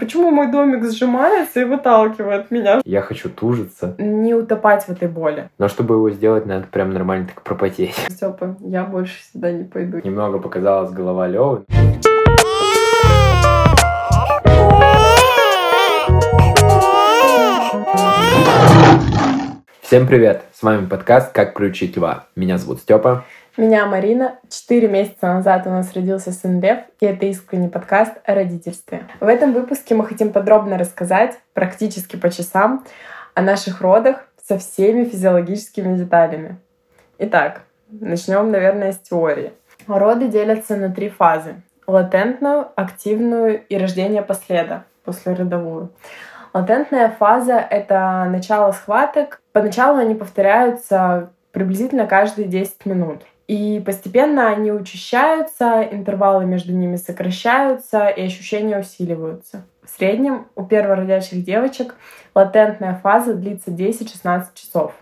почему мой домик сжимается и выталкивает меня? Я хочу тужиться. Не утопать в этой боли. Но чтобы его сделать, надо прям нормально так пропотеть. Степа, я больше сюда не пойду. Немного показалась голова Лёвы. Всем привет! С вами подкаст «Как приучить льва». Меня зовут Степа. Меня Марина. Четыре месяца назад у нас родился сын Лев, и это искренний подкаст о родительстве. В этом выпуске мы хотим подробно рассказать, практически по часам, о наших родах со всеми физиологическими деталями. Итак, начнем, наверное, с теории. Роды делятся на три фазы. Латентную, активную и рождение последа, послеродовую. Латентная фаза — это начало схваток. Поначалу они повторяются приблизительно каждые 10 минут. И постепенно они учащаются, интервалы между ними сокращаются, и ощущения усиливаются. В среднем у первородящих девочек латентная фаза длится 10-16 часов.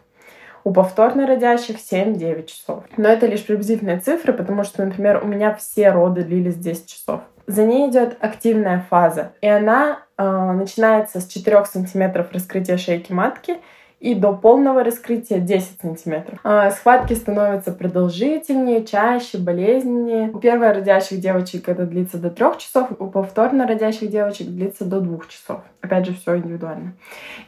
У повторно родящих 7-9 часов. Но это лишь приблизительные цифры, потому что, например, у меня все роды длились 10 часов. За ней идет активная фаза, и она э, начинается с 4 сантиметров раскрытия шейки матки и до полного раскрытия 10 сантиметров. А, схватки становятся продолжительнее, чаще, болезненнее. У первой родящих девочек это длится до 3 часов, у повторно родящих девочек длится до 2 часов. Опять же, все индивидуально.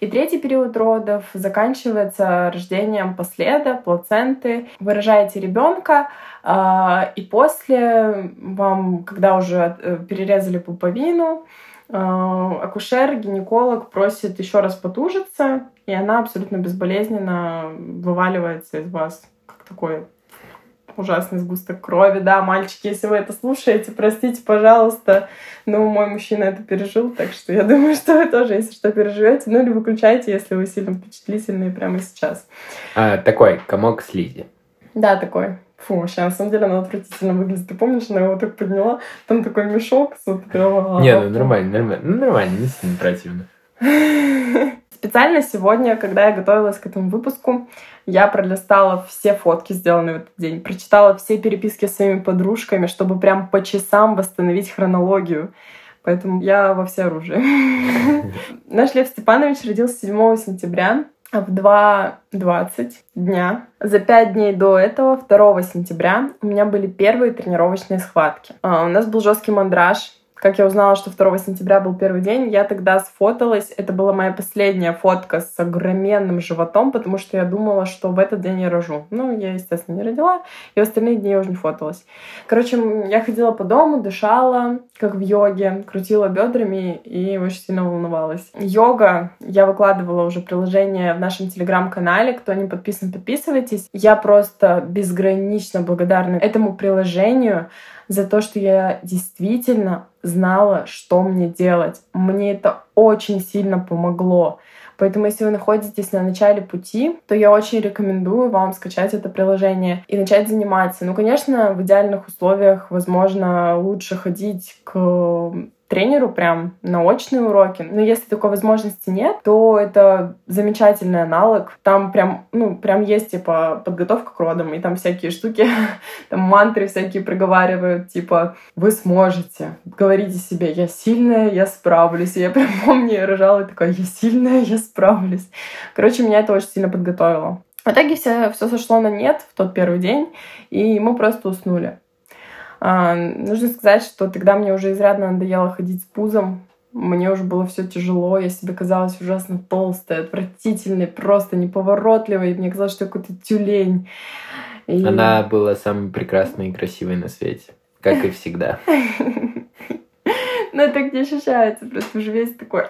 И третий период родов заканчивается рождением последа, плаценты. Вы рожаете ребенка, а, и после вам, когда уже э, перерезали пуповину, акушер, гинеколог просит еще раз потужиться, и она абсолютно безболезненно вываливается из вас, как такой ужасный сгусток крови. Да, мальчики, если вы это слушаете, простите, пожалуйста, но мой мужчина это пережил, так что я думаю, что вы тоже, если что, переживете, ну или выключайте, если вы сильно впечатлительные прямо сейчас. А, такой комок слизи. Да, такой. Фу, вообще, на самом деле она отвратительно выглядит. Ты помнишь, она его так подняла? Там такой мешок с вот этого... Не, ну нормально, нормально. Ну нормально, не сильно противно. Специально сегодня, когда я готовилась к этому выпуску, я пролистала все фотки, сделанные в этот день, прочитала все переписки с своими подружками, чтобы прям по часам восстановить хронологию. Поэтому я во все оружие. Наш Лев Степанович родился 7 сентября в 2.20 дня. За пять дней до этого, 2 сентября, у меня были первые тренировочные схватки. А, у нас был жесткий мандраж, как я узнала, что 2 сентября был первый день, я тогда сфоталась. Это была моя последняя фотка с огроменным животом, потому что я думала, что в этот день я рожу. Ну, я, естественно, не родила, и в остальные дни я уже не фоталась. Короче, я ходила по дому, дышала, как в йоге, крутила бедрами и очень сильно волновалась. Йога, я выкладывала уже приложение в нашем телеграм-канале. Кто не подписан, подписывайтесь. Я просто безгранично благодарна этому приложению за то, что я действительно знала, что мне делать. Мне это очень сильно помогло. Поэтому, если вы находитесь на начале пути, то я очень рекомендую вам скачать это приложение и начать заниматься. Ну, конечно, в идеальных условиях, возможно, лучше ходить к тренеру прям на очные уроки. Но если такой возможности нет, то это замечательный аналог. Там прям, ну, прям есть, типа, подготовка к родам, и там всякие штуки, там мантры всякие проговаривают, типа, вы сможете. Говорите себе, я сильная, я справлюсь. И я прям помню, я рожала и такая, я сильная, я справлюсь. Короче, меня это очень сильно подготовило. В итоге все, все сошло на нет в тот первый день, и мы просто уснули. А, нужно сказать, что тогда мне уже изрядно надоело ходить с пузом. Мне уже было все тяжело, я себе казалась ужасно толстой, отвратительной, просто неповоротливой. Мне казалось, что я какой-то тюлень. И... Она была самой прекрасной и красивой на свете, как и всегда. Но ну, так не ощущается, просто уже весь такой,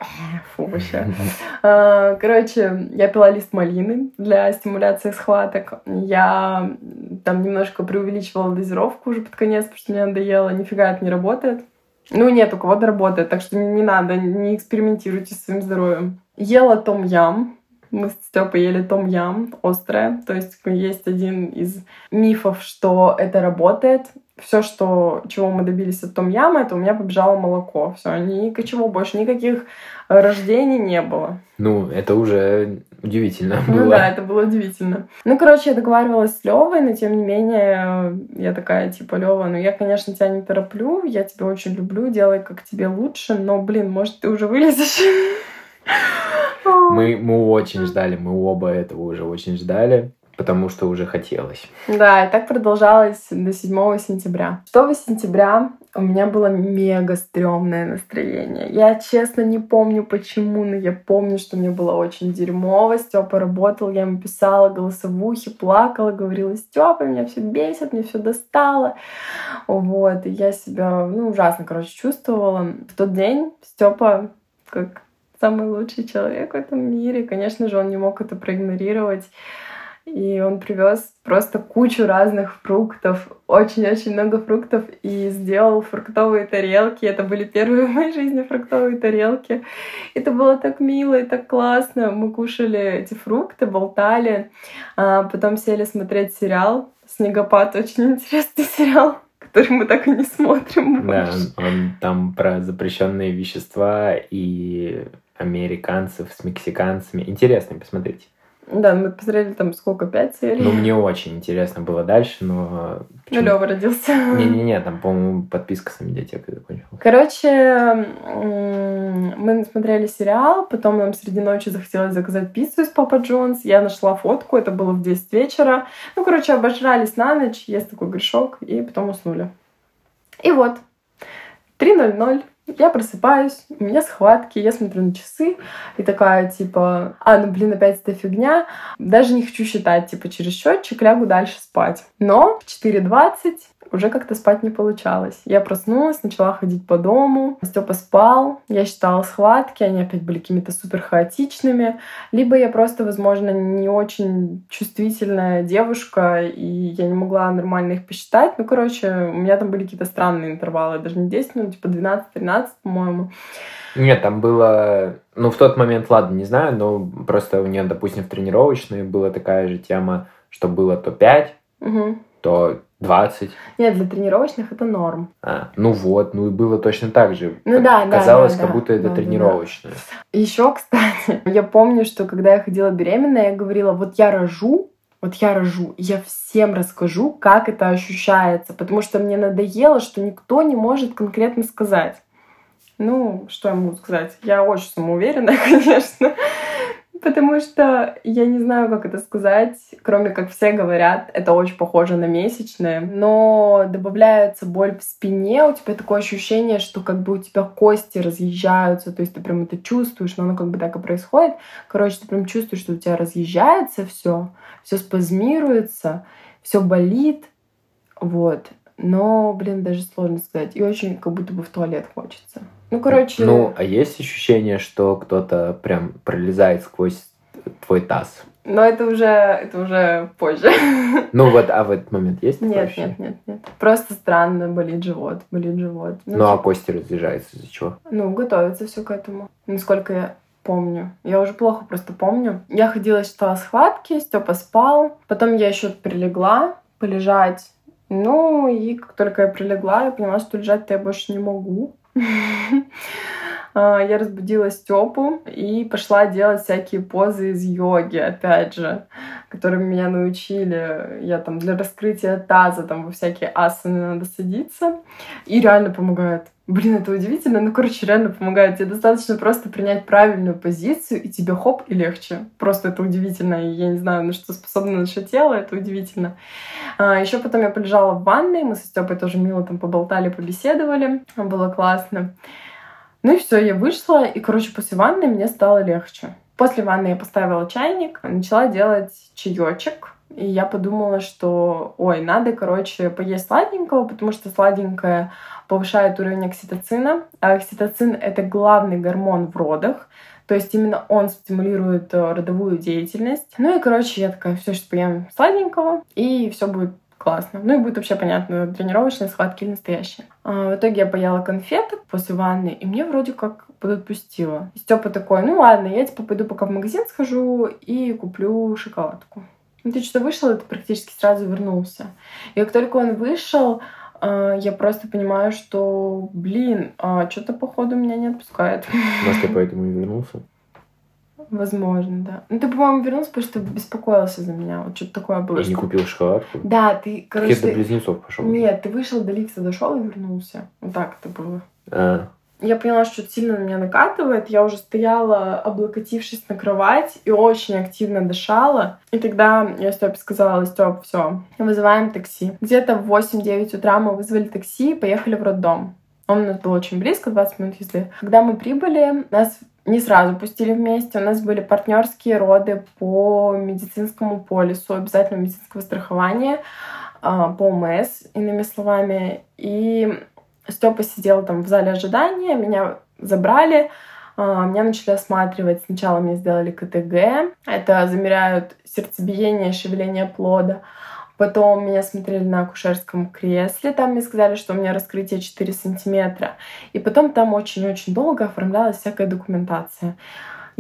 фу, вообще. А, короче, я пила лист малины для стимуляции схваток. Я там немножко преувеличивала дозировку уже под конец, потому что мне надоело, нифига это не работает. Ну, нет, у кого-то работает, так что не надо, не экспериментируйте с своим здоровьем. Ела том-ям, мы с Степой ели том-ям, острое. То есть есть один из мифов, что это работает все, что, чего мы добились от том яма, это у меня побежало молоко. Все, ничего больше, никаких рождений не было. Ну, это уже удивительно Ну было. да, это было удивительно. Ну, короче, я договаривалась с Левой, но тем не менее, я такая, типа, Лева, ну я, конечно, тебя не тороплю, я тебя очень люблю, делай как тебе лучше, но, блин, может, ты уже вылезешь? Мы, мы очень ждали, мы оба этого уже очень ждали, потому что уже хотелось. Да, и так продолжалось до 7 сентября. 6 сентября у меня было мега стрёмное настроение. Я честно не помню почему, но я помню, что мне было очень дерьмово. Степа работал, я ему писала голосовухи, плакала, говорила, Степа, меня все бесит, мне все достало. Вот, и я себя, ну, ужасно, короче, чувствовала. В тот день Степа, как самый лучший человек в этом мире, конечно же, он не мог это проигнорировать. И он привез просто кучу разных фруктов, очень-очень много фруктов, и сделал фруктовые тарелки. Это были первые в моей жизни фруктовые тарелки. Это было так мило и так классно. Мы кушали эти фрукты, болтали, а потом сели смотреть сериал «Снегопад». Очень интересный сериал который мы так и не смотрим. Да, он там про запрещенные вещества и американцев с мексиканцами. Интересно, посмотрите. Да, мы посмотрели там сколько, пять серий? Ну, мне очень интересно было дальше, но... Ну, Лёва родился. Не-не-не, там, по-моему, подписка с медиатекой закончилась. Короче, мы смотрели сериал, потом нам среди ночи захотелось заказать пиццу из Папа Джонс. Я нашла фотку, это было в 10 вечера. Ну, короче, обожрались на ночь, есть такой грешок, и потом уснули. И вот, 3.00, я просыпаюсь, у меня схватки, я смотрю на часы и такая, типа, а, ну, блин, опять эта фигня. Даже не хочу считать, типа, через счетчик лягу дальше спать. Но в 4.20 уже как-то спать не получалось. Я проснулась, начала ходить по дому. Степа спал, я считала схватки, они опять были какими-то супер хаотичными. Либо я просто, возможно, не очень чувствительная девушка, и я не могла нормально их посчитать. Ну, короче, у меня там были какие-то странные интервалы, даже не 10 минут, типа 12-13, по-моему. Нет, там было... Ну, в тот момент, ладно, не знаю, но просто у нее, допустим, в тренировочной была такая же тема, что было то 5, угу. То 20. Нет, для тренировочных это норм. А, ну вот, ну и было точно так же. Ну да, да. Казалось, да, как да, будто это да, тренировочное. Да. Еще, кстати, я помню, что когда я ходила беременная, я говорила, вот я рожу, вот я рожу, и я всем расскажу, как это ощущается, потому что мне надоело, что никто не может конкретно сказать. Ну, что я могу сказать? Я очень самоуверенная, конечно. Потому что я не знаю, как это сказать, кроме как все говорят, это очень похоже на месячные, но добавляется боль в спине, у тебя такое ощущение, что как бы у тебя кости разъезжаются, то есть ты прям это чувствуешь, но оно как бы так и происходит. Короче, ты прям чувствуешь, что у тебя разъезжается все, все спазмируется, все болит, вот. Но, блин, даже сложно сказать. И очень как будто бы в туалет хочется. Ну, короче... Ну, а есть ощущение, что кто-то прям пролезает сквозь твой таз? Но это уже, это уже позже. Ну вот, а в этот момент есть Нет, ощущение? нет, нет, нет. Просто странно, болит живот, болит живот. Ну, ну а кости разъезжаются из-за чего? Ну, готовится все к этому. Насколько я помню. Я уже плохо просто помню. Я ходила, считала схватки, Степа спал. Потом я еще прилегла полежать. Ну, и как только я прилегла, я поняла, что лежать-то я больше не могу. Я разбудила Степу и пошла делать всякие позы из йоги, опять же, которыми меня научили. Я там для раскрытия таза, там во всякие асаны надо садиться. И реально помогает. Блин, это удивительно, ну, короче, реально помогает. Тебе достаточно просто принять правильную позицию, и тебе хоп, и легче. Просто это удивительно, и я не знаю, на что способно наше тело, это удивительно. А, еще потом я полежала в ванной, мы со Степой тоже мило там поболтали, побеседовали, было классно. Ну и все, я вышла, и, короче, после ванны мне стало легче. После ванны я поставила чайник, начала делать чаечек, и я подумала, что, ой, надо, короче, поесть сладенького, потому что сладенькое повышает уровень окситоцина. А окситоцин — это главный гормон в родах. То есть именно он стимулирует родовую деятельность. Ну и, короче, я такая, все, сейчас поем сладенького, и все будет классно. Ну и будет вообще понятно, тренировочные схватки или настоящие. А, в итоге я поела конфеток после ванны, и мне вроде как подотпустило. Степа такой, ну ладно, я типа пойду пока в магазин схожу и куплю шоколадку. Ну ты что вышел, и ты практически сразу вернулся. И как только он вышел, я просто понимаю, что, блин, а что-то походу меня не отпускает. Может, ты поэтому и вернулся? Возможно, да. Ну, ты, по-моему, вернулся, потому что беспокоился за меня. Вот что-то такое было. Я не купил шоколадку. Да, ты, короче... Я до близнецов пошел. Нет, ты вышел до лифта, дошел и вернулся. Вот так это было. А, Я поняла, что что-то сильно на меня накатывает. Я уже стояла, облокотившись на кровать, и очень активно дышала. И тогда я Степе сказала, Степ, все, вызываем такси. Где-то в 8-9 утра мы вызвали такси и поехали в роддом. Он у нас был очень близко, 20 минут езды. Когда мы прибыли, нас не сразу пустили вместе. У нас были партнерские роды по медицинскому полису, обязательно медицинского страхования, а, по ОМС, иными словами. И Степа сидел там в зале ожидания, меня забрали, а, меня начали осматривать. Сначала мне сделали КТГ, это замеряют сердцебиение, шевеление плода. Потом меня смотрели на акушерском кресле, там мне сказали, что у меня раскрытие 4 сантиметра. И потом там очень-очень долго оформлялась всякая документация.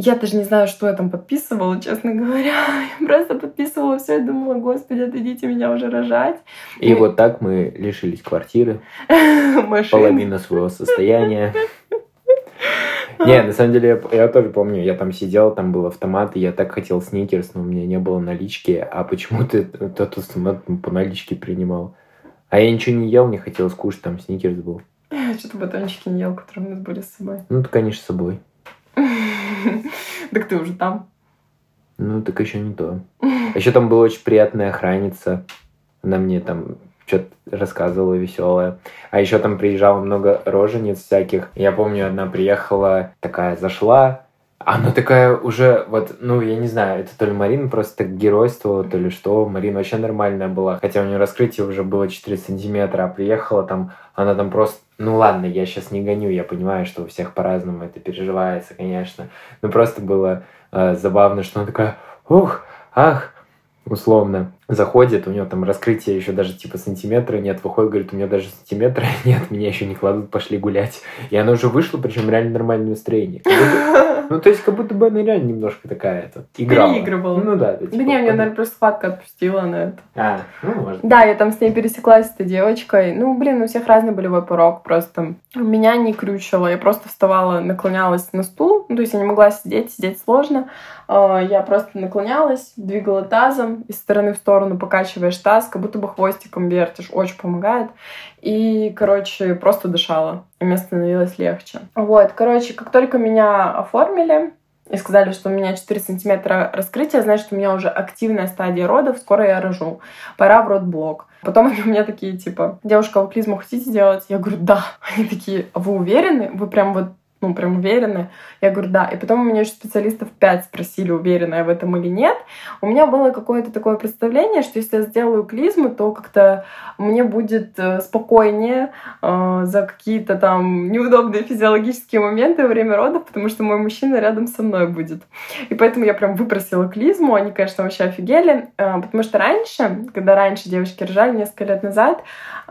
Я даже не знаю, что я там подписывала, честно говоря. Я просто подписывала все и думала, господи, отойдите меня уже рожать. И вот так мы лишились квартиры, половина своего состояния. Не, на самом деле, я, я тоже помню, я там сидел, там был автомат, и я так хотел сникерс, но у меня не было налички, а почему ты тот автомат по наличке принимал? А я ничего не ел, не хотел скушать, там сникерс был. Я что-то батончики не ел, которые у нас были с собой. Ну, ты, конечно, с собой. Так ты уже там. Ну, так еще не то. Еще там была очень приятная охранница. Она мне там что-то рассказывала веселое. А еще там приезжало много рожениц всяких. Я помню, одна приехала, такая зашла, она такая уже, вот, ну, я не знаю, это то ли Марина просто так геройствовала, то ли что. Марина вообще нормальная была. Хотя у нее раскрытие уже было 4 сантиметра, а приехала там, она там просто... Ну ладно, я сейчас не гоню, я понимаю, что у всех по-разному это переживается, конечно. Но просто было э, забавно, что она такая, ух, ах, условно, заходит, у нее там раскрытие еще даже типа сантиметра нет, выходит, говорит, у меня даже сантиметра нет, меня еще не кладут, пошли гулять. И она уже вышла, причем реально нормальное настроение. Будто- Ну, то есть, как будто бы она реально немножко такая, это, играла. Переигрывала. Ну да. да, Да типа, не, меня, наверное, просто схватка отпустила на это. А, ну, может. Да, я там с ней пересеклась, с этой девочкой. Ну, блин, у всех разный болевой порог просто. Меня не крючило, я просто вставала, наклонялась на стул. Ну, то есть я не могла сидеть, сидеть сложно. А, Я просто наклонялась, двигала тазом из стороны в сторону, покачиваешь таз, как будто бы хвостиком вертишь. Очень помогает. И, короче, просто дышала. И мне становилось легче. Вот, короче, как только меня оформили, и сказали, что у меня 4 сантиметра раскрытия, значит, у меня уже активная стадия родов, скоро я рожу. Пора в родблок. Потом они у меня такие, типа, девушка, вы клизму хотите делать? Я говорю, да. Они такие, а вы уверены? Вы прям вот ну, прям уверены? Я говорю, да. И потом у меня еще специалистов 5 спросили, уверена я в этом или нет. У меня было какое-то такое представление, что если я сделаю клизму, то как-то мне будет э, спокойнее э, за какие-то там неудобные физиологические моменты во время родов, потому что мой мужчина рядом со мной будет. И поэтому я прям выпросила клизму. Они, конечно, вообще офигели. э, Потому что раньше, когда раньше девочки рожали несколько лет назад,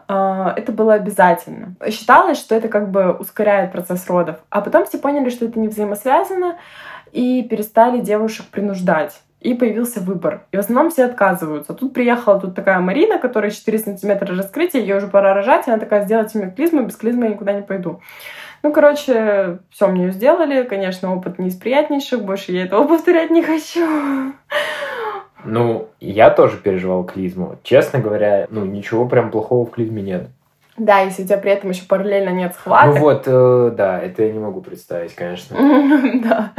это было обязательно. Считалось, что это как бы ускоряет процесс родов. А потом все поняли, что это не взаимосвязано, и перестали девушек принуждать. И появился выбор. И в основном все отказываются. Тут приехала тут такая Марина, которая 4 сантиметра раскрытия, ей уже пора рожать, и она такая, сделайте мне клизму, без клизмы я никуда не пойду. Ну, короче, все мне сделали. Конечно, опыт не из приятнейших, больше я этого повторять не хочу. Ну, я тоже переживал клизму. Честно говоря, ну, ничего прям плохого в клизме нет. Да, если у тебя при этом еще параллельно нет схваток. Ну вот, э, да, это я не могу представить, конечно. Да.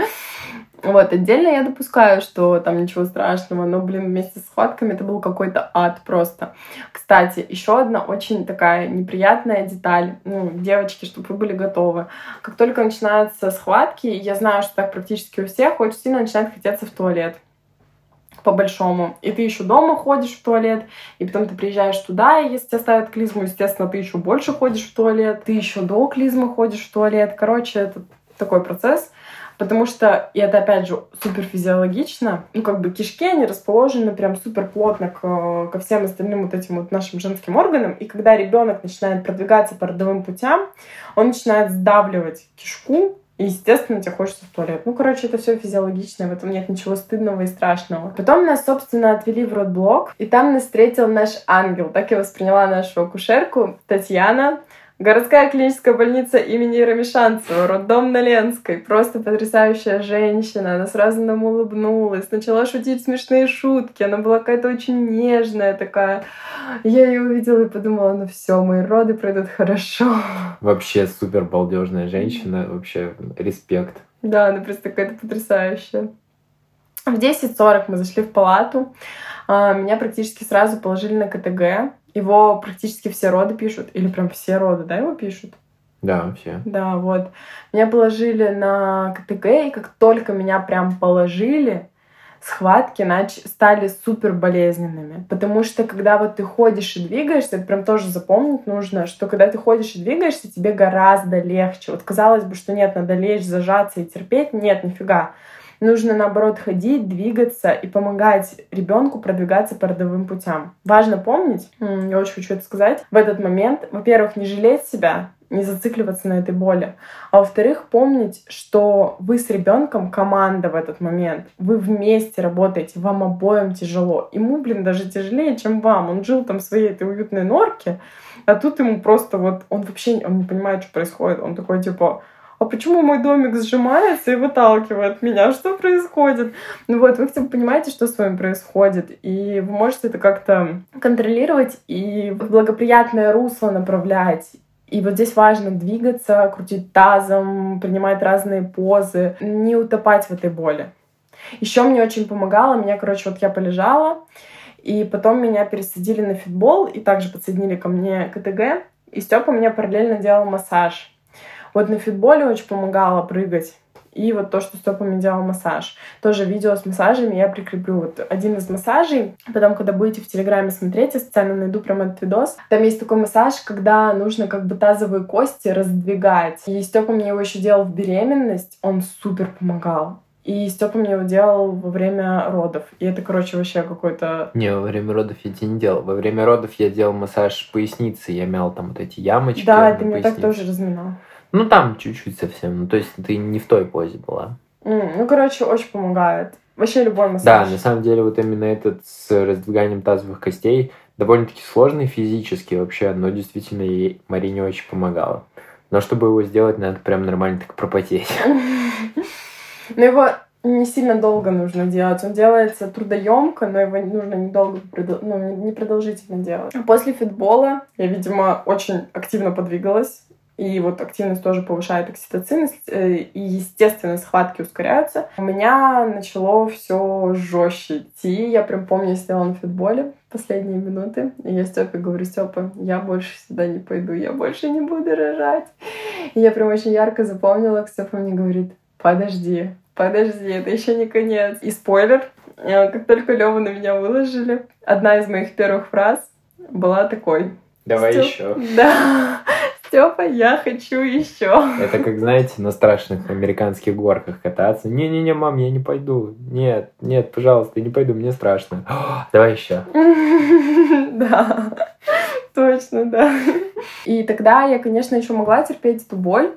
Вот, отдельно я допускаю, что там ничего страшного, но, блин, вместе с схватками это был какой-то ад просто. Кстати, еще одна очень такая неприятная деталь. Ну, девочки, чтобы вы были готовы. Как только начинаются схватки, я знаю, что так практически у всех, очень сильно начинает хотеться в туалет по-большому. И ты еще дома ходишь в туалет, и потом ты приезжаешь туда, и если тебя ставят клизму, естественно, ты еще больше ходишь в туалет, ты еще до клизмы ходишь в туалет. Короче, это такой процесс. Потому что, и это опять же супер физиологично, ну как бы кишки, они расположены прям супер плотно к, ко всем остальным вот этим вот нашим женским органам. И когда ребенок начинает продвигаться по родовым путям, он начинает сдавливать кишку, и, естественно, тебе хочется в туалет. Ну, короче, это все физиологично, в этом нет ничего стыдного и страшного. Потом нас, собственно, отвели в родблок, и там нас встретил наш ангел. Так я восприняла нашу акушерку Татьяна. Городская клиническая больница имени Рамишанцева, роддом на Ленской. Просто потрясающая женщина. Она сразу нам улыбнулась, начала шутить смешные шутки. Она была какая-то очень нежная такая. Я ее увидела и подумала, ну все, мои роды пройдут хорошо. Вообще супер балдежная женщина, вообще респект. Да, она просто какая-то потрясающая. В 10.40 мы зашли в палату. А, меня практически сразу положили на КТГ. Его практически все роды пишут. Или прям все роды, да, его пишут? Да, все. Да, вот. Меня положили на КТГ, и как только меня прям положили, схватки нач... стали супер болезненными. Потому что когда вот ты ходишь и двигаешься, это прям тоже запомнить нужно, что когда ты ходишь и двигаешься, тебе гораздо легче. Вот казалось бы, что нет, надо лечь, зажаться и терпеть. Нет, нифига. Нужно, наоборот, ходить, двигаться и помогать ребенку продвигаться по родовым путям. Важно помнить, я очень хочу это сказать, в этот момент, во-первых, не жалеть себя, не зацикливаться на этой боли. А во-вторых, помнить, что вы с ребенком команда в этот момент. Вы вместе работаете, вам обоим тяжело. Ему, блин, даже тяжелее, чем вам. Он жил там в своей этой уютной норке, а тут ему просто вот, он вообще он не понимает, что происходит. Он такой, типа, а почему мой домик сжимается и выталкивает меня? Что происходит? Ну вот, вы хотя бы понимаете, что с вами происходит, и вы можете это как-то контролировать и в благоприятное русло направлять. И вот здесь важно двигаться, крутить тазом, принимать разные позы, не утопать в этой боли. Еще мне очень помогало, меня, короче, вот я полежала, и потом меня пересадили на фитбол, и также подсоединили ко мне КТГ, и Степа мне параллельно делал массаж. Вот на фитболе очень помогало прыгать. И вот то, что Степа мне делал массаж. Тоже видео с массажами я прикреплю. Вот один из массажей. Потом, когда будете в Телеграме смотреть, я специально найду прям этот видос. Там есть такой массаж, когда нужно как бы тазовые кости раздвигать. И Степа мне его еще делал в беременность. Он супер помогал. И Степа мне его делал во время родов. И это, короче, вообще какой-то... Не, во время родов я тебе не делал. Во время родов я делал массаж поясницы. Я мял там вот эти ямочки. Да, ты мне так тоже разминал. Ну, там чуть-чуть совсем. Ну, то есть ты не в той позе была. Mm, ну, короче, очень помогает. Вообще любой массаж. Да, на самом деле вот именно этот с раздвиганием тазовых костей довольно-таки сложный физически вообще, но действительно ей Марине очень помогало. Но чтобы его сделать, надо прям нормально так пропотеть. Но его не сильно долго нужно делать. Он делается трудоемко, но его нужно недолго, ну, не продолжительно делать. После фитбола я, видимо, очень активно подвигалась. И вот активность тоже повышает окситоцин, э, и, естественно, схватки ускоряются. У меня начало все жестче идти. Я прям помню, я сидела на фитболе последние минуты, и я Степе говорю, Степа, я больше сюда не пойду, я больше не буду рожать. И я прям очень ярко запомнила, как Степа мне говорит, подожди, подожди, это еще не конец. И спойлер, э, как только Леву на меня выложили, одна из моих первых фраз была такой. Давай Степ... еще. Да. Степа, я хочу еще. Это как, знаете, на страшных американских горках кататься. Не-не-не, мам, я не пойду. Нет, нет, пожалуйста, я не пойду, мне страшно. О, давай еще. Да, точно, да. И тогда я, конечно, еще могла терпеть эту боль,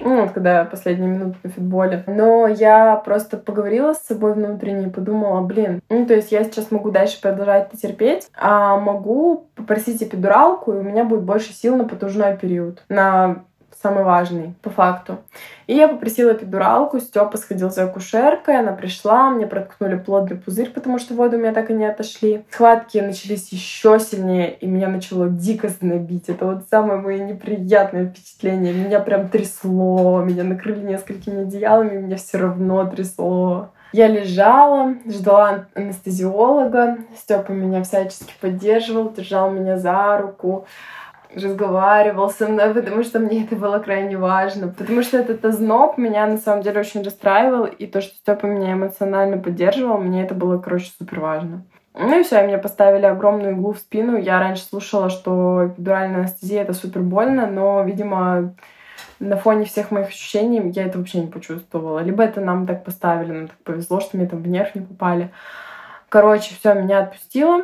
ну, вот когда последние минуты на футболе. Но я просто поговорила с собой внутренне подумала, блин, ну, то есть я сейчас могу дальше продолжать это терпеть, а могу попросить эпидуралку, и у меня будет больше сил на потужной период, на самый важный, по факту. И я попросила эпидуралку, Степа сходил за акушеркой, она пришла, мне проткнули плодный пузырь, потому что воды у меня так и не отошли. Схватки начались еще сильнее, и меня начало дико знобить. Это вот самое мое неприятное впечатление. Меня прям трясло, меня накрыли несколькими одеялами, меня все равно трясло. Я лежала, ждала анестезиолога. Степа меня всячески поддерживал, держал меня за руку разговаривал со мной, потому что мне это было крайне важно. Потому что этот озноб меня на самом деле очень расстраивал, и то, что Степа меня эмоционально поддерживал, мне это было, короче, супер важно. Ну и все, мне поставили огромную иглу в спину. Я раньше слушала, что эпидуральная анестезия это супер больно, но, видимо, на фоне всех моих ощущений я это вообще не почувствовала. Либо это нам так поставили, нам так повезло, что мне там в нерв не попали. Короче, все, меня отпустило.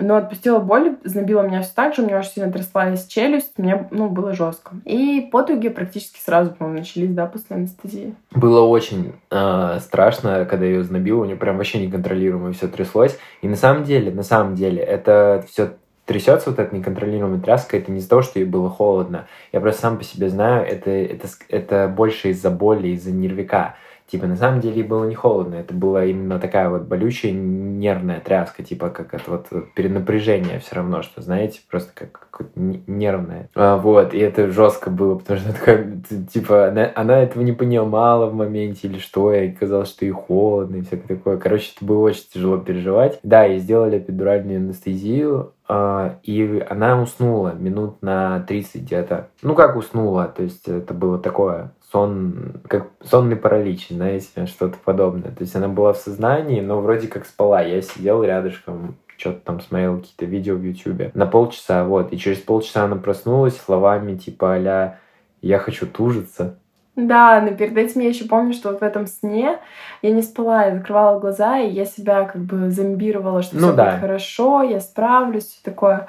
Но отпустила боль, знобила меня все так же, у меня очень сильно тряслась челюсть, мне ну, было жестко. И потуги практически сразу, по-моему, начались, да, после анестезии. Было очень э, страшно, когда ее знобило, у нее прям вообще неконтролируемо все тряслось. И на самом деле, на самом деле, это все трясется вот эта неконтролируемая тряска, это не из-за того, что ей было холодно. Я просто сам по себе знаю, это, это, это больше из-за боли, из-за нервика. Типа, на самом деле было не холодно, это была именно такая вот болючая нервная тряска, типа, как это вот, вот перенапряжение все равно, что, знаете, просто как, как нервное. А, вот, и это жестко было, потому что такая, типа, она, она этого не понимала в моменте или что, и казалось, что ей холодно и всякое такое. Короче, это было очень тяжело переживать. Да, и сделали эпидуральную анестезию, а, и она уснула минут на 30 где-то. Ну, как уснула, то есть это было такое сон, как сонный паралич, знаете, что-то подобное. То есть она была в сознании, но вроде как спала. Я сидел рядышком, что-то там смотрел какие-то видео в Ютубе на полчаса, вот. И через полчаса она проснулась словами типа а «Я хочу тужиться». Да, но перед этим я еще помню, что вот в этом сне я не спала, я закрывала глаза, и я себя как бы зомбировала, что ну, все да. будет хорошо, я справлюсь, все такое.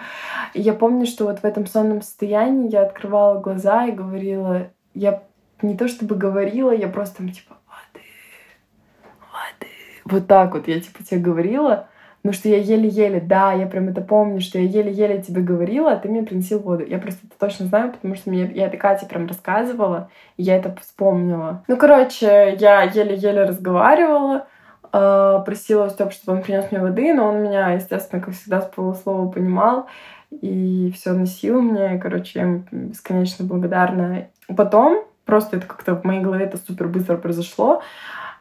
И я помню, что вот в этом сонном состоянии я открывала глаза и говорила, я не то чтобы говорила, я просто там типа воды, воды. Вот так вот я типа тебе говорила, но что я еле-еле, да, я прям это помню, что я еле-еле тебе говорила, а ты мне приносил воду. Я просто это точно знаю, потому что мне, я это Кате прям рассказывала, и я это вспомнила. Ну, короче, я еле-еле разговаривала, э, просила чтобы он принес мне воды, но он меня, естественно, как всегда, с полуслова понимал и все носил мне. Короче, я ему бесконечно благодарна. Потом Просто это как-то в моей голове это супер быстро произошло.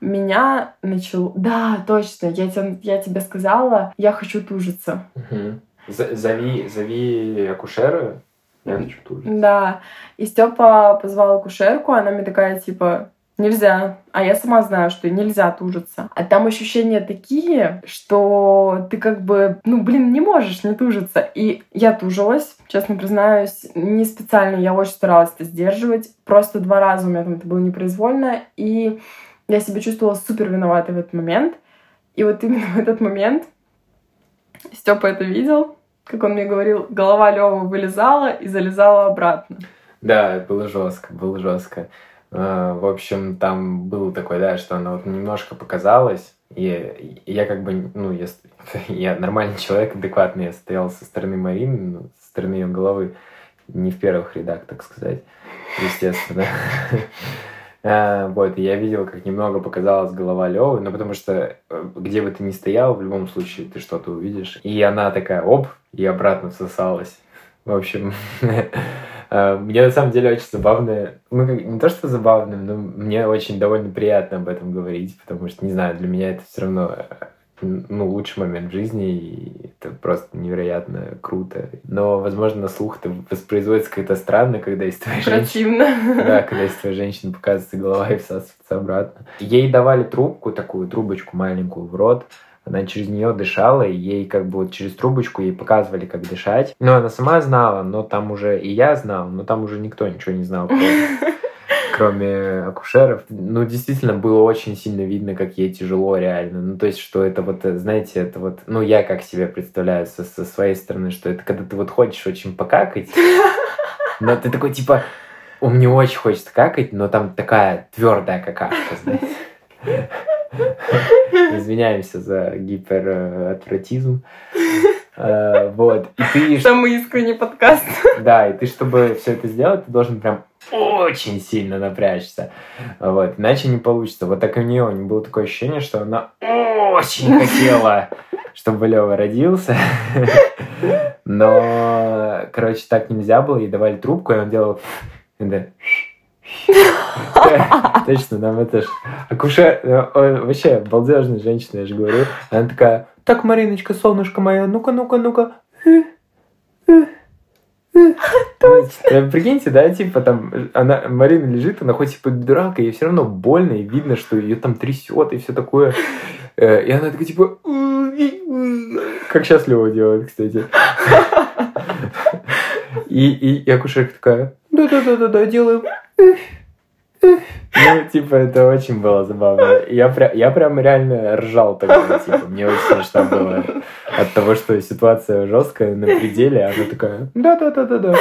Меня начал... Да, точно, я, тебе, я тебе сказала, я хочу тужиться. Угу. Зови, зови акушера, я хочу тужиться. Да. И Степа позвал акушерку, она мне такая, типа, нельзя. А я сама знаю, что нельзя тужиться. А там ощущения такие, что ты как бы, ну, блин, не можешь не тужиться. И я тужилась, честно признаюсь, не специально, я очень старалась это сдерживать. Просто два раза у меня там это было непроизвольно. И я себя чувствовала супер виноватой в этот момент. И вот именно в этот момент Степа это видел, как он мне говорил, голова Лева вылезала и залезала обратно. Да, было жестко, было жестко. А, в общем, там было такое, да, что она вот немножко показалась, и я как бы, ну, я, я нормальный человек, адекватный, я стоял со стороны Марины, ну, со стороны ее головы, не в первых рядах, так сказать, естественно. А, вот, я видел, как немного показалась голова Левы, ну, потому что э, где бы ты ни стоял, в любом случае ты что-то увидишь. И она такая, оп, и обратно всосалась. В общем, мне на самом деле очень забавно, ну, не то, что забавно, но мне очень довольно приятно об этом говорить, потому что, не знаю, для меня это все равно ну, лучший момент в жизни, и это просто невероятно круто. Но, возможно, на слух это воспроизводится как-то странно, когда из твоей Противно. женщины... Да, когда из твоей женщины показывается голова и всасывается обратно. Ей давали трубку, такую трубочку маленькую в рот, она через нее дышала, и ей как бы вот через трубочку ей показывали, как дышать. Но она сама знала, но там уже и я знал, но там уже никто ничего не знал, кроме, акушеров. Ну, действительно, было очень сильно видно, как ей тяжело реально. Ну, то есть, что это вот, знаете, это вот, ну, я как себе представляю со, со своей стороны, что это когда ты вот хочешь очень покакать, но ты такой, типа, у меня очень хочется какать, но там такая твердая какашка, знаете. Извиняемся за гиперотвратизм. Э, вот. И ты... Самый искренний подкаст. Да, и ты, чтобы все это сделать, ты должен прям очень сильно напрячься. Вот. Иначе не получится. Вот так и у нее, у нее было такое ощущение, что она очень хотела, чтобы Лева родился. Но, короче, так нельзя было. Ей давали трубку, и он делал... Точно, нам это ж... Акушер... Э, вообще, балдежная женщина, я же говорю. Она такая, так, Мариночка, солнышко мое, ну-ка, ну-ка, ну-ка. Точно. Прикиньте, да, типа там она, Марина лежит, она хоть типа дурак, ей все равно больно, и видно, что ее там трясет и все такое. Э, и она такая типа... Как счастливо делает, кстати. И, и, и акушерка такая, да-да-да-да, делаем. Ну, типа, это очень было забавно. Я, пря я прям реально ржал тогда, типа, мне очень смешно было от того, что ситуация жесткая, на пределе, а она такая, да-да-да-да-да.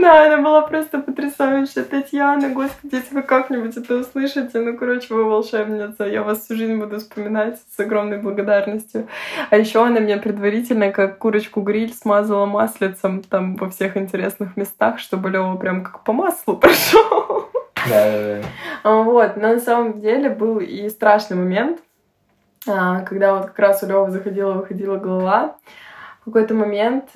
Да, она была просто потрясающая. Татьяна, господи, если вы как-нибудь это услышите, ну, короче, вы волшебница. Я вас всю жизнь буду вспоминать с огромной благодарностью. А еще она меня предварительно, как курочку-гриль, смазала маслицем там во всех интересных местах, чтобы Лева прям как по маслу прошел. Да, да, да. Вот, но на самом деле был и страшный момент, а, когда вот как раз у Лёвы заходила-выходила голова. В какой-то момент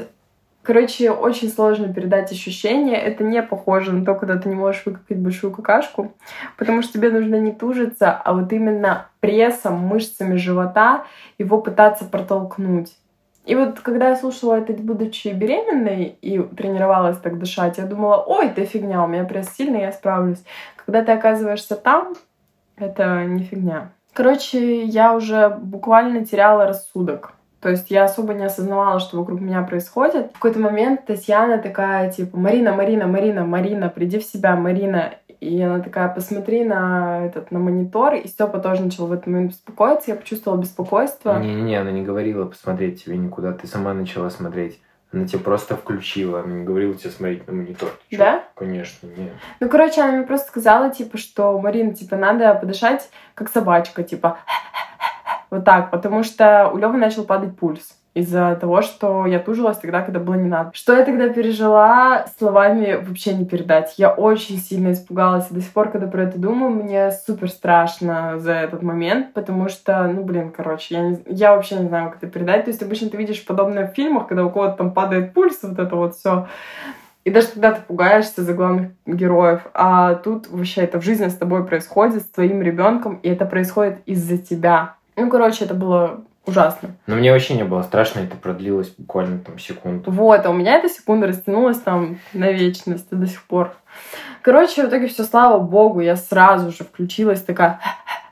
Короче, очень сложно передать ощущение. Это не похоже на то, когда ты не можешь выкакать большую какашку, потому что тебе нужно не тужиться, а вот именно прессом, мышцами живота его пытаться протолкнуть. И вот когда я слушала это, будучи беременной, и тренировалась так дышать, я думала, ой, это фигня, у меня пресс сильный, я справлюсь. Когда ты оказываешься там, это не фигня. Короче, я уже буквально теряла рассудок. То есть я особо не осознавала, что вокруг меня происходит. В какой-то момент Татьяна такая, типа, Марина, Марина, Марина, Марина, приди в себя, Марина. И она такая, посмотри на этот, на монитор. И Степа тоже начал в этот момент беспокоиться. Я почувствовала беспокойство. Не-не-не, она не говорила посмотреть тебе никуда. Ты сама начала смотреть. Она тебе просто включила, она не говорила тебе смотреть на монитор. Ты да? Конечно, нет. Ну, короче, она мне просто сказала, типа, что, Марина, типа, надо подышать как собачка, типа, вот так, потому что у Лёвы начал падать пульс из-за того, что я тужилась тогда, когда было не надо. Что я тогда пережила, словами вообще не передать. Я очень сильно испугалась. И до сих пор, когда про это думаю, мне супер страшно за этот момент, потому что, ну, блин, короче, я, не, я вообще не знаю, как это передать. То есть обычно ты видишь подобное в фильмах, когда у кого-то там падает пульс, вот это вот все. И даже когда ты пугаешься за главных героев, а тут вообще это в жизни с тобой происходит, с твоим ребенком, и это происходит из-за тебя. Ну, короче, это было ужасно. Но мне вообще не было страшно, это продлилось буквально там секунду. Вот, а у меня эта секунда растянулась там на вечность до сих пор. Короче, в итоге все, слава богу, я сразу же включилась такая...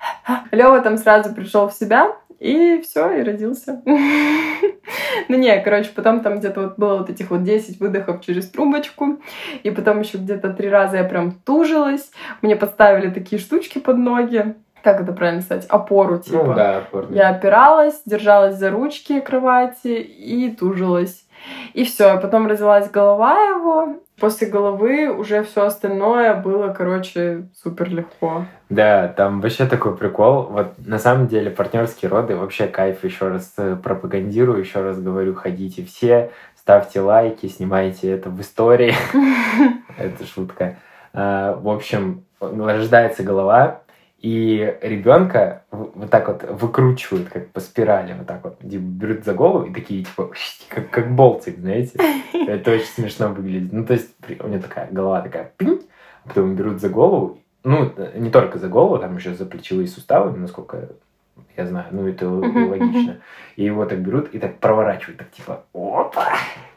Лева там сразу пришел в себя, и все, и родился. ну не, короче, потом там где-то вот было вот этих вот 10 выдохов через трубочку, и потом еще где-то три раза я прям тужилась, мне подставили такие штучки под ноги, как это правильно сказать, опору, ну типа. Ну, да, опору. Я опиралась, держалась за ручки кровати и тужилась. И все, а потом развелась голова его. После головы уже все остальное было, короче, супер легко. Да, там вообще такой прикол. Вот на самом деле партнерские роды вообще кайф. Еще раз э, пропагандирую, еще раз говорю, ходите все, ставьте лайки, снимайте это в истории. Это шутка. А, в общем, рождается голова, и ребенка вот так вот выкручивают, как по спирали, вот так вот, типа, берут за голову и такие, типа, как, как болтик, знаете? Это очень смешно выглядит. Ну, то есть, у меня такая голова такая, пинь, а потом берут за голову, ну, не только за голову, там еще за плечевые суставы, насколько я знаю, ну, это логично. И его так берут и так проворачивают, так типа, опа,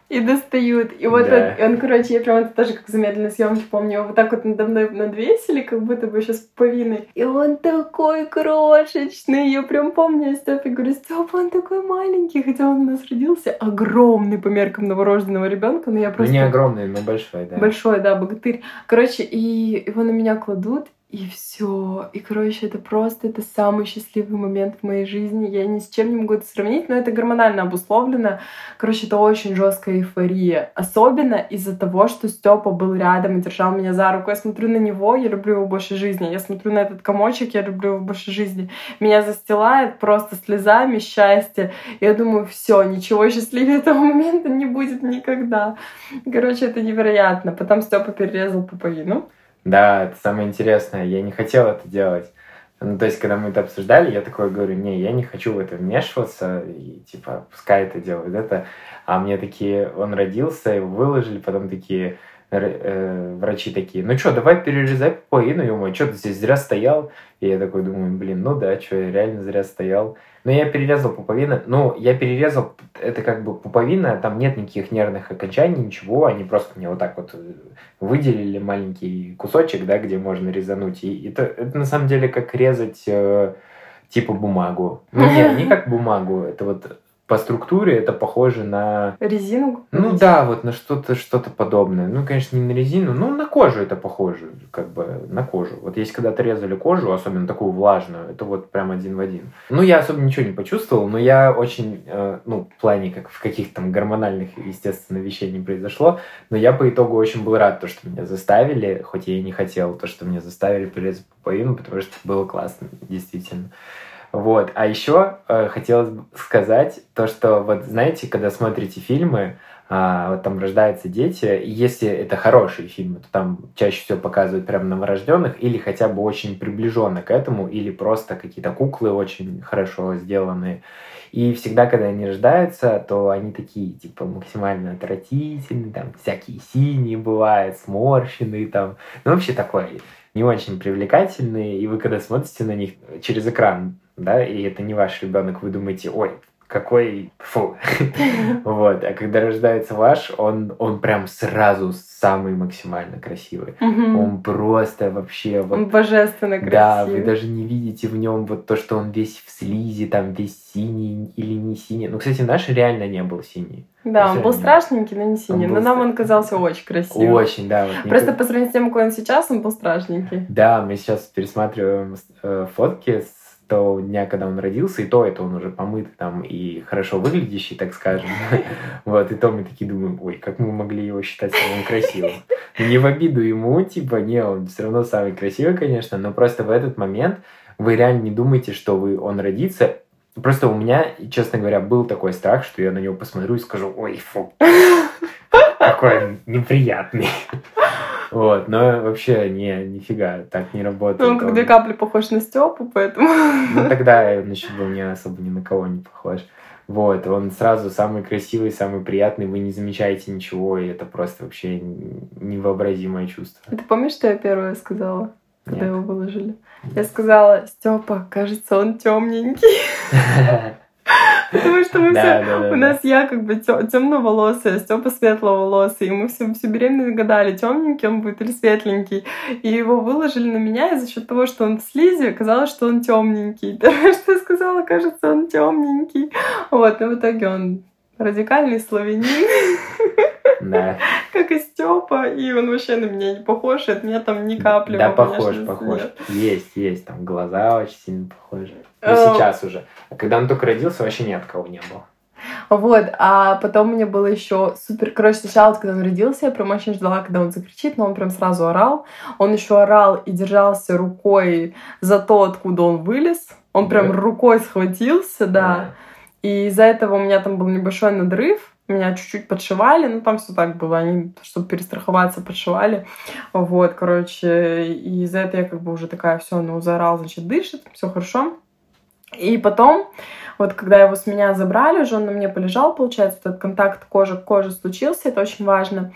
и достают. И вот да. он, он, короче, я прям это тоже как замедленной съемки помню, его вот так вот надо мной надвесили, как будто бы сейчас повинной. И он такой крошечный. Я прям помню, я Степе говорю, Степа, он такой маленький, хотя он у нас родился огромный по меркам новорожденного ребенка, но я просто... Ну, не огромный, но большой, да. Большой, да, богатырь. Короче, и его на меня кладут, и все. И, короче, это просто это самый счастливый момент в моей жизни. Я ни с чем не могу это сравнить, но это гормонально обусловлено. Короче, это очень жесткая эйфория. Особенно из-за того, что Степа был рядом и держал меня за руку. Я смотрю на него, я люблю его больше жизни. Я смотрю на этот комочек, я люблю его больше жизни. Меня застилает просто слезами счастья. Я думаю, все, ничего счастливее этого момента не будет никогда. Короче, это невероятно. Потом Степа перерезал пуповину. Да, это самое интересное. Я не хотел это делать. Ну, то есть, когда мы это обсуждали, я такой говорю, не, я не хочу в это вмешиваться, и, типа, пускай это делает это. А мне такие, он родился, его выложили, потом такие, врачи такие, ну что, давай перерезай пуповину, ему, что ты здесь зря стоял? И я такой думаю, блин, ну да, что, я реально зря стоял. Но я перерезал пуповину. Ну, я перерезал, это как бы пуповина, там нет никаких нервных окончаний, ничего. Они просто мне вот так вот выделили маленький кусочек, да, где можно резануть. И это, это на самом деле как резать э, типа бумагу. Ну, нет, не как бумагу. Это вот по структуре это похоже на... Резину? Ну да, вот на что-то что подобное. Ну, конечно, не на резину, но на кожу это похоже, как бы на кожу. Вот если когда-то резали кожу, особенно такую влажную, это вот прям один в один. Ну, я особо ничего не почувствовал, но я очень, э, ну, в плане как в каких-то там гормональных, естественно, вещей не произошло, но я по итогу очень был рад, то, что меня заставили, хоть я и не хотел, то, что меня заставили порезать пуповину, потому что было классно, действительно. Вот. А еще э, хотелось сказать то, что вот знаете, когда смотрите фильмы, а, вот там рождаются дети, и если это хорошие фильмы, то там чаще всего показывают прям новорожденных или хотя бы очень приближенно к этому, или просто какие-то куклы очень хорошо сделанные. И всегда, когда они рождаются, то они такие, типа, максимально отвратительные, там, всякие синие бывают, сморщенные, там, ну, вообще такой не очень привлекательные, и вы когда смотрите на них через экран, да, и это не ваш ребенок, вы думаете, ой, какой фу. вот. А когда рождается ваш, он, он прям сразу самый максимально красивый. Он просто вообще вот... Он божественно красивый. Да, вы даже не видите в нем вот то, что он весь в слизи, там весь синий или не синий. Ну, кстати, наш реально не был синий. Да, он был страшненький, но не синий. Но нам он казался очень красивым. Очень, да. Вот Просто по сравнению с тем, какой он сейчас, он был страшненький. Да, мы сейчас пересматриваем э, фотки с того дня, когда он родился, и то это он уже помыт там и хорошо выглядящий, так скажем. Вот, и то мы такие думаем, ой, как мы могли его считать самым красивым. Не в обиду ему, типа, не, он все равно самый красивый, конечно, но просто в этот момент вы реально не думаете, что вы, он родится, Просто у меня, честно говоря, был такой страх, что я на него посмотрю и скажу, ой, фу, какой он неприятный. Вот, но вообще не, нифига, так не работает. Ну, он как две капли похож на Степу, поэтому... Ну, тогда он еще был не особо ни на кого не похож. Вот, он сразу самый красивый, самый приятный, вы не замечаете ничего, и это просто вообще невообразимое чувство. Ты помнишь, что я первое сказала, когда Нет. его выложили? Я сказала, Степа, кажется, он темненький. Потому что мы все, у нас я как бы темноволосая, Степа светловолосый, и мы все, всю беременность гадали, темненький он будет или светленький. И его выложили на меня, и за счет того, что он в слизи, оказалось, что он темненький. Первое, что я сказала, кажется, он темненький. Вот, и в итоге он радикальный славянин. Да. Как и Степа, и он вообще на меня не похож, от меня там ни капли. Да, похож, похож. Есть, есть, там глаза очень сильно похожи. Ну, сейчас уже. А когда он только родился, вообще ни от кого не было. Вот, а потом мне было еще супер... Короче, сначала, когда он родился, я прям очень ждала, когда он закричит, но он прям сразу орал. Он еще орал и держался рукой за то, откуда он вылез. Он прям рукой схватился, да. И из-за этого у меня там был небольшой надрыв меня чуть-чуть подшивали, ну там все так было, они, чтобы перестраховаться, подшивали. Вот, короче, и из-за этого я как бы уже такая, все, ну, заорал, значит, дышит, все хорошо. И потом, вот когда его с меня забрали, уже он на мне полежал, получается, этот контакт кожи к коже случился, это очень важно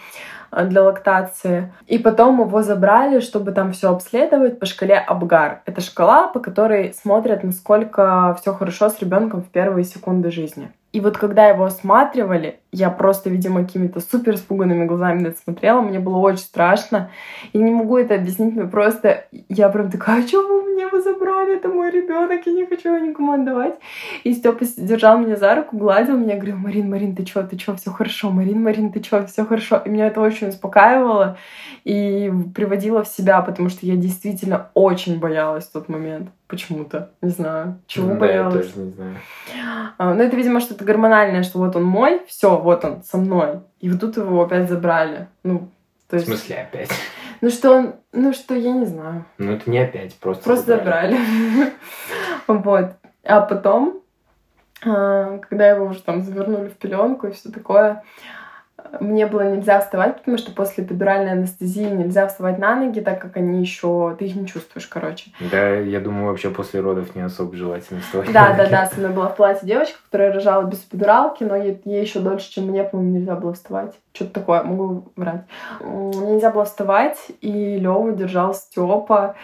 э, для лактации. И потом его забрали, чтобы там все обследовать по шкале Абгар. Это шкала, по которой смотрят, насколько все хорошо с ребенком в первые секунды жизни. И вот когда его осматривали, я просто, видимо, какими-то супер испуганными глазами на это смотрела, мне было очень страшно. И не могу это объяснить, мне просто... Я прям такая, а что вы мне его забрали? Это мой ребенок, я не хочу его никому отдавать. И Степа держал меня за руку, гладил меня, говорил, Марин, Марин, ты чё, ты чё, все хорошо, Марин, Марин, ты чё, все хорошо. И меня это очень успокаивало и приводило в себя, потому что я действительно очень боялась в тот момент почему-то. Не знаю, чего да, боялась. Я тоже не знаю. А, ну, это, видимо, что-то гормональное, что вот он мой, все, вот он со мной. И вот тут его опять забрали. Ну, то есть... В смысле опять? Ну что он, ну что, я не знаю. Ну это не опять, просто Просто забрали. Вот. А потом, а, когда его уже там завернули в пеленку и все такое, мне было нельзя вставать, потому что после эпидуральной анестезии нельзя вставать на ноги, так как они еще... Ты их не чувствуешь, короче. Да, я думаю, вообще после родов не особо желательно вставать Да, да, да. Со мной была в платье девочка, которая рожала без эпидуралки, но ей, ей еще дольше, чем мне, по-моему, нельзя было вставать. Что-то такое, могу врать. Мне нельзя было вставать, и Лёва держал Степа.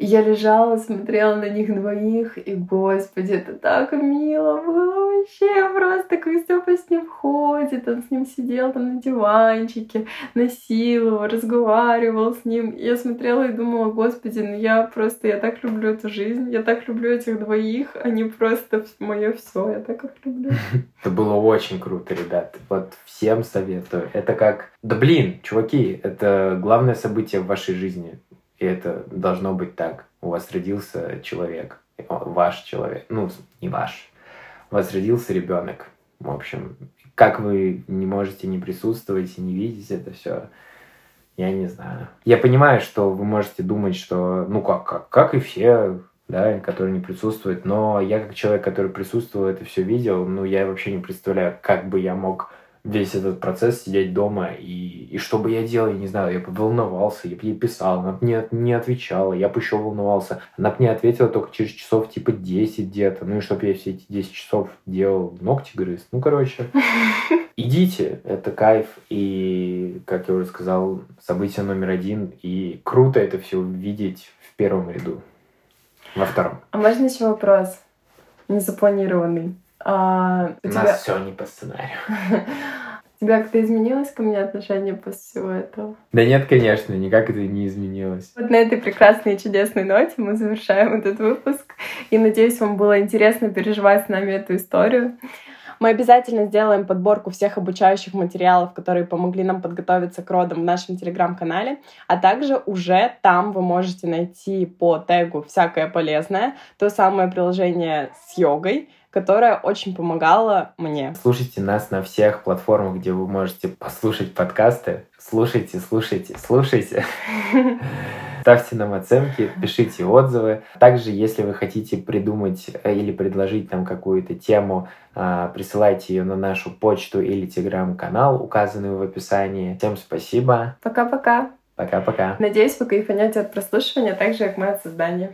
Я лежала, смотрела на них двоих, и, господи, это так мило было вообще, просто как Степа с ним ходит, он с ним сидел там на диванчике, его, разговаривал с ним. И я смотрела и думала, господи, ну я просто, я так люблю эту жизнь, я так люблю этих двоих, они просто мое все, я так их люблю. Это было очень круто, ребят. Вот всем советую. Это как... Да блин, чуваки, это главное событие в вашей жизни. И это должно быть так. У вас родился человек, ваш человек, ну, не ваш. У вас родился ребенок. В общем, как вы не можете не присутствовать и не видеть это все, я не знаю. Я понимаю, что вы можете думать, что, ну, как, как, как и все, да, которые не присутствуют, но я как человек, который присутствовал, это все видел, ну, я вообще не представляю, как бы я мог весь этот процесс сидеть дома, и, и что бы я делал, я не знаю, я бы волновался, я бы ей писал, она бы не, не отвечала, я бы еще волновался. Она бы не ответила только через часов типа 10 где-то, ну и чтобы я все эти 10 часов делал ногти грыз. Ну, короче, идите, это кайф, и, как я уже сказал, событие номер один, и круто это все видеть в первом ряду, во втором. А можно еще вопрос? Незапланированный. А, у, у тебя... нас все не по сценарию. Тебя как-то изменилось ко мне отношение после всего этого? Да нет, конечно, никак это не изменилось. Вот на этой прекрасной и чудесной ноте мы завершаем этот выпуск. И надеюсь, вам было интересно переживать с нами эту историю. Мы обязательно сделаем подборку всех обучающих материалов, которые помогли нам подготовиться к родам в нашем телеграм-канале, а также уже там вы можете найти по тегу «Всякое полезное» то самое приложение с йогой, которая очень помогала мне. Слушайте нас на всех платформах, где вы можете послушать подкасты. Слушайте, слушайте, слушайте. Ставьте нам оценки, пишите отзывы. Также, если вы хотите придумать э, или предложить нам какую-то тему, а, присылайте ее на нашу почту или телеграм-канал, указанный в описании. Всем спасибо. Пока-пока. Пока-пока. Надеюсь, вы кайфанете от прослушивания, так же, как мы от создания.